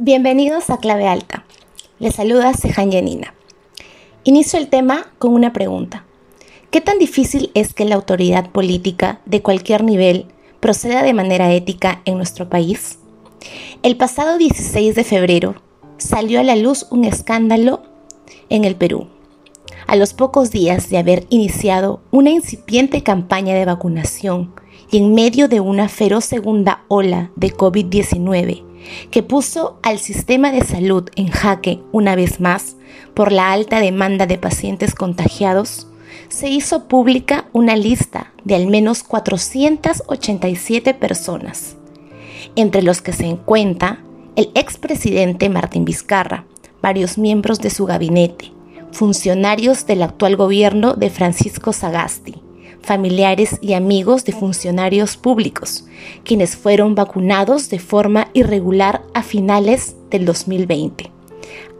Bienvenidos a Clave Alta. Les saluda Sejan Yanina. Inicio el tema con una pregunta. ¿Qué tan difícil es que la autoridad política de cualquier nivel proceda de manera ética en nuestro país? El pasado 16 de febrero salió a la luz un escándalo en el Perú. A los pocos días de haber iniciado una incipiente campaña de vacunación y en medio de una feroz segunda ola de COVID-19 que puso al sistema de salud en jaque una vez más por la alta demanda de pacientes contagiados, se hizo pública una lista de al menos 487 personas, entre los que se encuentra el expresidente Martín Vizcarra, varios miembros de su gabinete, funcionarios del actual gobierno de Francisco Sagasti, familiares y amigos de funcionarios públicos, quienes fueron vacunados de forma irregular a finales del 2020.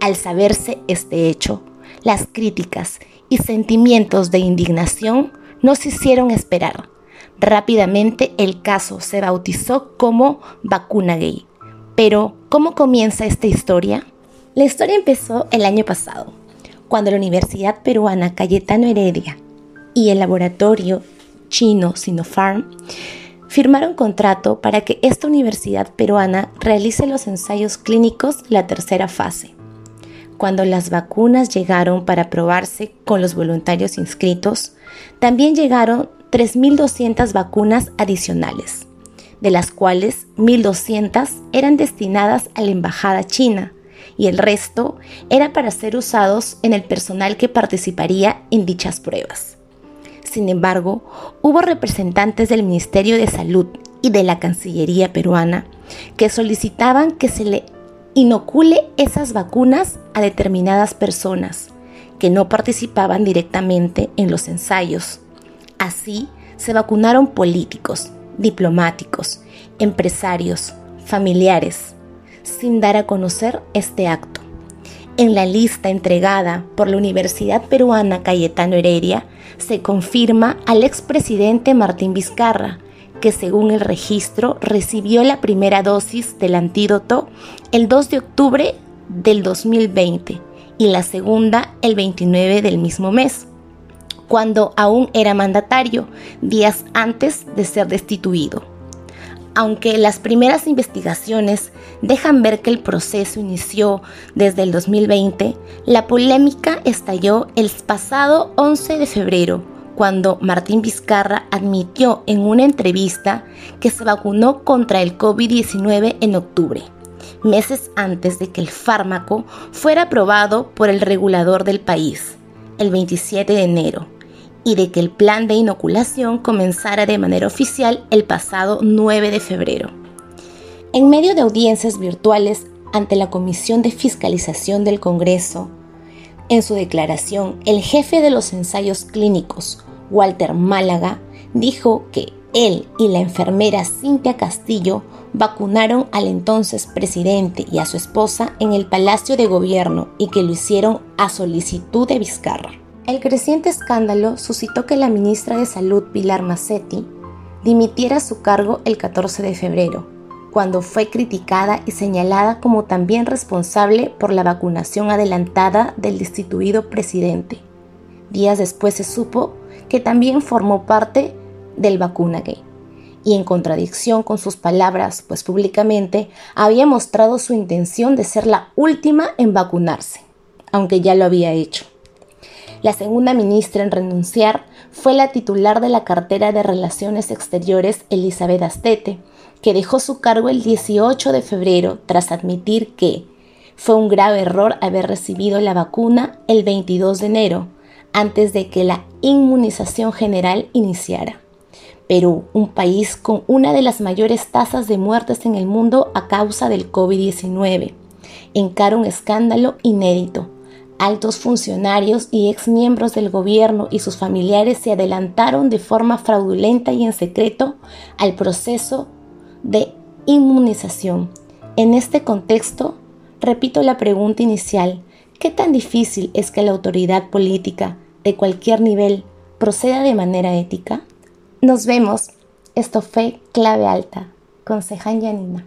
Al saberse este hecho, las críticas y sentimientos de indignación no se hicieron esperar. Rápidamente el caso se bautizó como vacuna gay. Pero, ¿cómo comienza esta historia? La historia empezó el año pasado, cuando la Universidad Peruana Cayetano Heredia y el laboratorio chino Sinopharm firmaron contrato para que esta universidad peruana realice los ensayos clínicos la tercera fase. Cuando las vacunas llegaron para probarse con los voluntarios inscritos, también llegaron 3.200 vacunas adicionales, de las cuales 1.200 eran destinadas a la Embajada China y el resto era para ser usados en el personal que participaría en dichas pruebas. Sin embargo, hubo representantes del Ministerio de Salud y de la Cancillería peruana que solicitaban que se le inocule esas vacunas a determinadas personas que no participaban directamente en los ensayos. Así, se vacunaron políticos, diplomáticos, empresarios, familiares, sin dar a conocer este acto. En la lista entregada por la Universidad Peruana Cayetano Heredia se confirma al expresidente Martín Vizcarra, que según el registro recibió la primera dosis del antídoto el 2 de octubre del 2020 y la segunda el 29 del mismo mes, cuando aún era mandatario, días antes de ser destituido aunque las primeras investigaciones dejan ver que el proceso inició desde el 2020, la polémica estalló el pasado 11 de febrero, cuando Martín Vizcarra admitió en una entrevista que se vacunó contra el COVID-19 en octubre, meses antes de que el fármaco fuera aprobado por el regulador del país, el 27 de enero y de que el plan de inoculación comenzara de manera oficial el pasado 9 de febrero. En medio de audiencias virtuales ante la Comisión de Fiscalización del Congreso, en su declaración, el jefe de los ensayos clínicos, Walter Málaga, dijo que él y la enfermera Cintia Castillo vacunaron al entonces presidente y a su esposa en el Palacio de Gobierno y que lo hicieron a solicitud de Vizcarra. El creciente escándalo suscitó que la ministra de Salud, Pilar Massetti, dimitiera su cargo el 14 de febrero, cuando fue criticada y señalada como también responsable por la vacunación adelantada del destituido presidente. Días después se supo que también formó parte del vacunagate y en contradicción con sus palabras, pues públicamente había mostrado su intención de ser la última en vacunarse, aunque ya lo había hecho. La segunda ministra en renunciar fue la titular de la cartera de Relaciones Exteriores, Elizabeth Astete, que dejó su cargo el 18 de febrero tras admitir que fue un grave error haber recibido la vacuna el 22 de enero, antes de que la inmunización general iniciara. Perú, un país con una de las mayores tasas de muertes en el mundo a causa del COVID-19, encara un escándalo inédito Altos funcionarios y exmiembros del gobierno y sus familiares se adelantaron de forma fraudulenta y en secreto al proceso de inmunización. En este contexto, repito la pregunta inicial, ¿qué tan difícil es que la autoridad política de cualquier nivel proceda de manera ética? Nos vemos. Esto fue Clave Alta con Sejan Yanina.